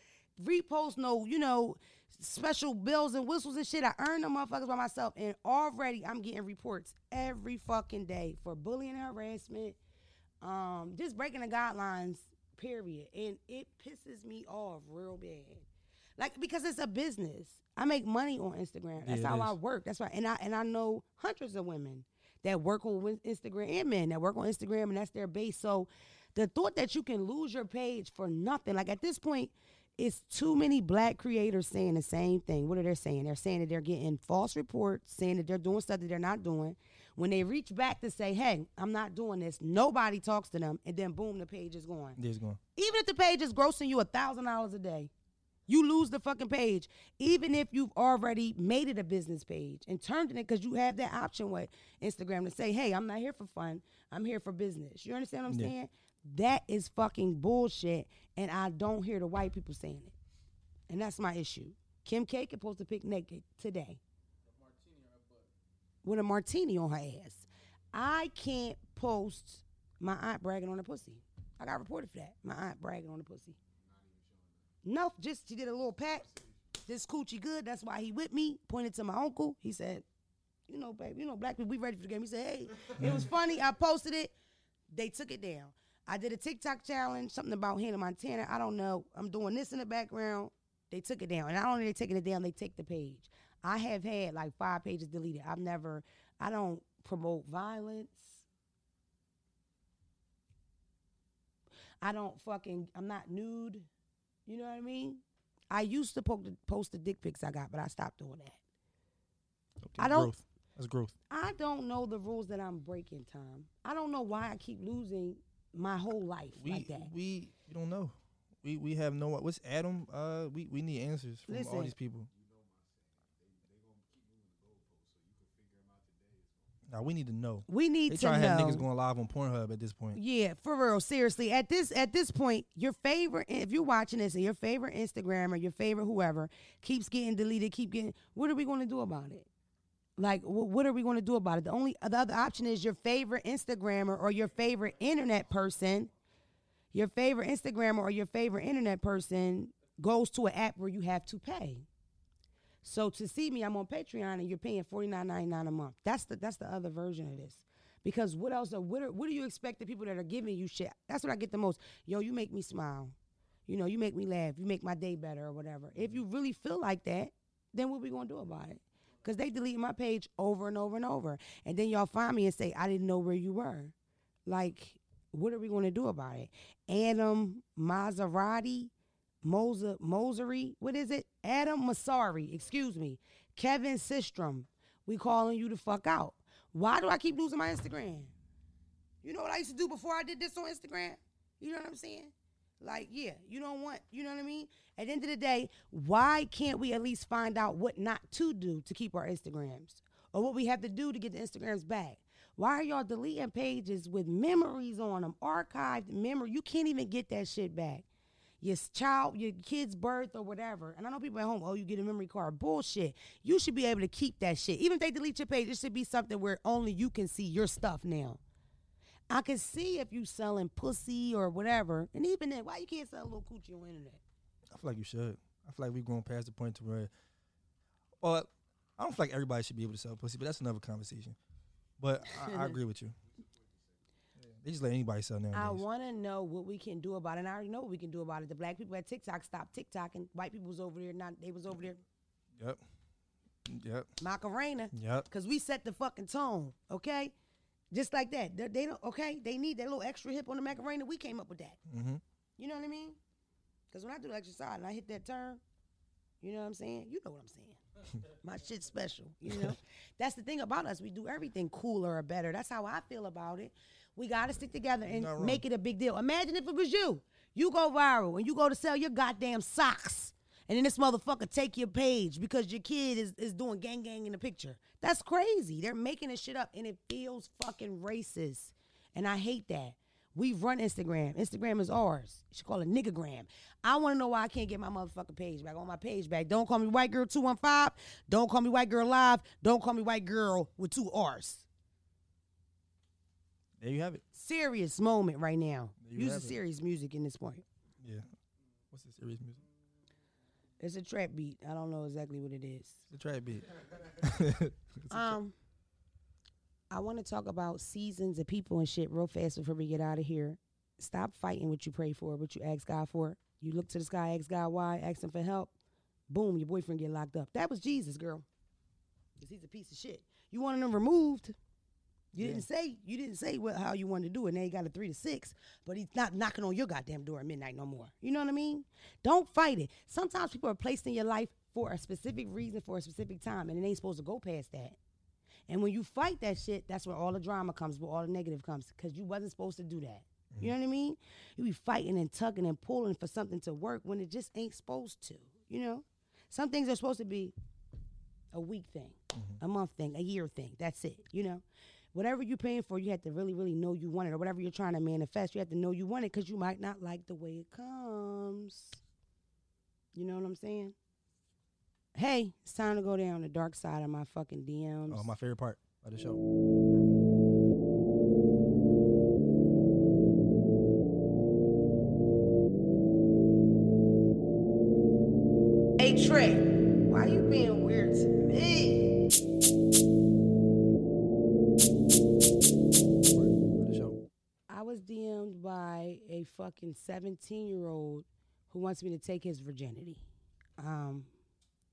reposts, no you know special bills and whistles and shit. I earned them motherfuckers by myself, and already I'm getting reports every fucking day for bullying and harassment, um, just breaking the guidelines. Period, and it pisses me off real bad. Like because it's a business. I make money on Instagram. That's Yeah, how I work. That's why, and I and I know hundreds of women that work on Instagram and men that work on Instagram, and that's their base. So the thought that you can lose your page for nothing, like at this point, it's too many black creators saying the same thing. What are they saying? They're saying that they're getting false reports, saying that they're doing stuff that they're not doing. When they reach back to say, "Hey, I'm not doing this," nobody talks to them, and then boom, the page is gone There's going. even if the page is grossing you a thousand dollars a day, you lose the fucking page. Even if you've already made it a business page and turned it because you have that option with Instagram to say, "Hey, I'm not here for fun. I'm here for business." You understand what I'm Yeah. saying? That is fucking bullshit, and I don't hear the white people saying it, and that's my issue. Kim K can post a pic naked today with a martini on her ass. I can't post my aunt bragging on her pussy. I got reported for that. My aunt bragging on the pussy. No, just she did a little pat. This coochie good. That's why he with me. Pointed to my uncle. He said, "You know, babe. You know, black people. We ready for the game." He said, "Hey, it was funny. I posted it. They took it down. I did a TikTok challenge. Something about Hannah Montana. I don't know. I'm doing this in the background. They took it down. And not only they taking it down, they take the page. I have had like five pages deleted. I've never. I don't promote violence. I don't fucking. I'm not nude. You know what I mean? I used to poke the, post the dick pics I got, but I stopped doing that. I don't- Growth. That's growth. I don't know the rules that I'm breaking, Tom. I don't know why I keep losing my whole life We like that. we we don't know. We we have no. What's Adam? Uh, we we need answers from all these people. Now we need to know. We need They to trying to have know. niggas going live on Pornhub at this point. Yeah, for real. Seriously, at this at this point, your favorite if you're watching this and your favorite Instagrammer, your favorite whoever keeps getting deleted, keep getting. What are we going to do about it? Like, wh- what are we going to do about it? The only the other option is your favorite Instagrammer or your favorite internet person. Your favorite Instagrammer or your favorite internet person goes to an app where you have to pay. So to see me, I'm on Patreon and you're paying forty nine ninety nine a month. That's the that's the other version of this. Because what else? Are, what are, what do you expect the people that are giving you shit? That's what I get the most. Yo, you make me smile. You know, you make me laugh. You make my day better or whatever. If you really feel like that, then what we gonna do about it? Because they delete my page over and over and over, and then y'all find me and say I didn't know where you were. Like, what are we gonna do about it? Adam Maserati, Moser Mosery, what is it? Adam Mosseri, excuse me. Kevin Systrom. We calling you the fuck out. Why do I keep losing my Instagram? You know what I used to do before I did this on Instagram? You know what I'm saying? Like, yeah, you don't want, you know what I mean? At the end of the day, why can't we at least find out what not to do to keep our Instagrams? Or what we have to do to get the Instagrams back? Why are y'all deleting pages with memories on them, archived memory? You can't even get that shit back. Your child, your kid's birth or whatever. And I know people at home, oh, you get a memory card. Bullshit. You should be able to keep that shit. Even if they delete your page, it should be something where only you can see your stuff now. I can see if you selling pussy or whatever. And even then, why you can't sell a little coochie on the internet? I feel like you should. I feel like we've grown past the point to where, well, I don't feel like everybody should be able to sell pussy, but that's another conversation. But I, I agree with you. They just let anybody sell nowadays. I want to know what we can do about it. And I already know what we can do about it. The black people at TikTok stopped TikTok, and white people was over there. Not they was over there yep. Yep. Macarena. Yep. Because we set the fucking tone, okay? Just like that. They, they don't, okay? They need that little extra hip on the Macarena. We came up with that. Mm-hmm. You know what I mean? Because when I do the exercise and I hit that turn, you know what I'm saying? You know what I'm saying. My shit's special, you know? That's the thing about us. We do everything cooler or better. That's how I feel about it. We gotta stick together and make it a big deal. Imagine if it was you. You go viral and you go to sell your goddamn socks. And then this motherfucker take your page because your kid is, is doing gang gang in the picture. That's crazy. They're making this shit up and it feels fucking racist. And I hate that. We've run Instagram. Instagram is ours. You should call it niggagram. I want to know why I can't get my motherfucking page back on my page back. Don't call me white girl 215. Don't call me white girl live. Don't call me white girl with two R's. There you have it. Serious moment right now. There you Use the it. serious music in this point. Yeah. What's the serious music? It's a trap beat. I don't know exactly what it is. The trap beat. Um, I want to talk about seasons and people and shit real fast before we get out of here. Stop fighting what you pray for, what you ask God for. You look to the sky, ask God why, ask Him for help. Boom, your boyfriend get locked up. That was Jesus, girl. Cause he's a piece of shit. You wanted him removed. You Yeah. didn't say you didn't say what how you wanted to do it. Now you got a three to six, but he's not knocking on your goddamn door at midnight no more. You know what I mean? Don't fight it. Sometimes people are placed in your life for a specific reason for a specific time, and it ain't supposed to go past that. And when you fight that shit, that's where all the drama comes, where all the negative comes, because you wasn't supposed to do that. You know mm-hmm. what I mean? You be fighting and tugging and pulling for something to work when it just ain't supposed to. You know, some things are supposed to be a week thing, mm-hmm. a month thing, a year thing. That's it. You know, whatever you're paying for, you have to really, really know you want it, or whatever you're trying to manifest, you have to know you want it because you might not like the way it comes. You know what I'm saying? Hey, it's time to go down the dark side of my fucking DMs. oh, my favorite part of the show. Fucking 17 year old who wants me to take his virginity. Um,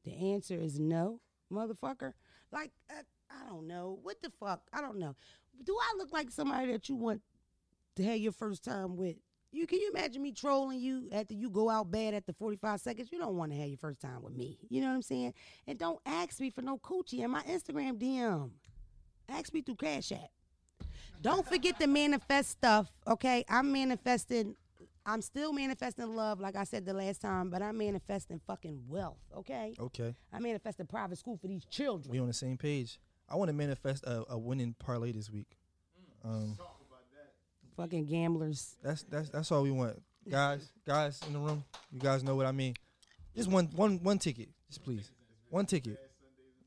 the answer is no, motherfucker. Like, uh, I don't know. What the fuck? I don't know. Do I look like somebody that you want to have your first time with? You can you imagine me trolling you after you go out bad after 45 seconds? You don't want to have your first time with me. You know what I'm saying? And don't ask me for no coochie in my Instagram DM. Ask me through Cash App. Don't forget to manifest stuff, okay? I'm manifesting, I'm still manifesting love, like I said the last time, but I'm manifesting fucking wealth, okay? Okay. I manifest a private school for these children. We on the same page. I want to manifest a, a winning parlay this week. Um, Fucking gamblers. that's that's that's all we want, guys. Guys in the room, you guys know what I mean. Just one one one ticket, just please. One ticket,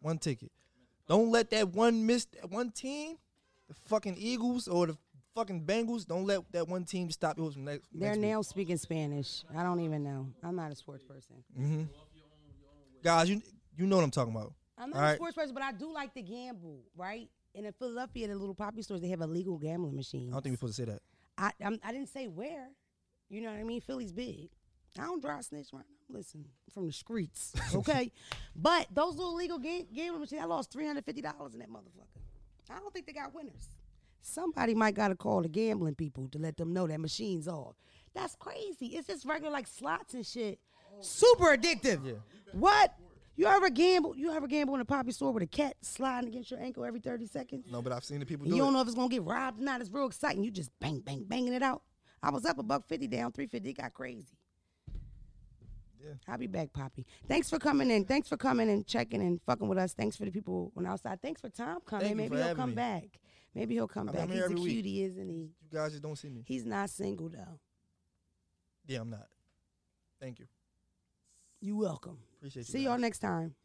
one ticket. Don't let that one miss that one team, the fucking Eagles or the fucking Bengals. Don't let that one team stop you from next. They're next now speaking Spanish. I don't even know. I'm not a sports person. hmm Guys, you you know what I'm talking about. I'm not All a right. sports person, but I do like to gamble, right? And in Philadelphia, the little poppy stores, they have illegal gambling machines. I don't think we're supposed to say that. I I'm, I didn't say where. You know what I mean? Philly's big. I don't dry snitch right now. Listen, from the streets, okay? but those little game gambling machines, I lost three hundred fifty dollars in that motherfucker. I don't think they got winners. Somebody might got to call the gambling people to let them know that machine's off. That's crazy. It's just regular like slots and shit. Super addictive. Yeah. What? You ever gamble? You ever gamble in a poppy store with a cat sliding against your ankle every thirty seconds? No, but I've seen the people do you don't it. know if it's gonna get robbed or not. It's real exciting. You just bang, bang, banging it out. I was up a buck fifty, down three fifty. It got crazy. Yeah. I'll be back, Poppy. Thanks for coming in. Thanks for coming and checking and fucking with us. Thanks for the people on outside. Thanks for Tom coming. Thank Maybe he'll come me. back. Maybe he'll come I'm back. He's a every week. cutie, isn't he? You guys just don't see me. He's not single though. Yeah, I'm not. Thank you. You're welcome. Appreciate you. See y'all next time.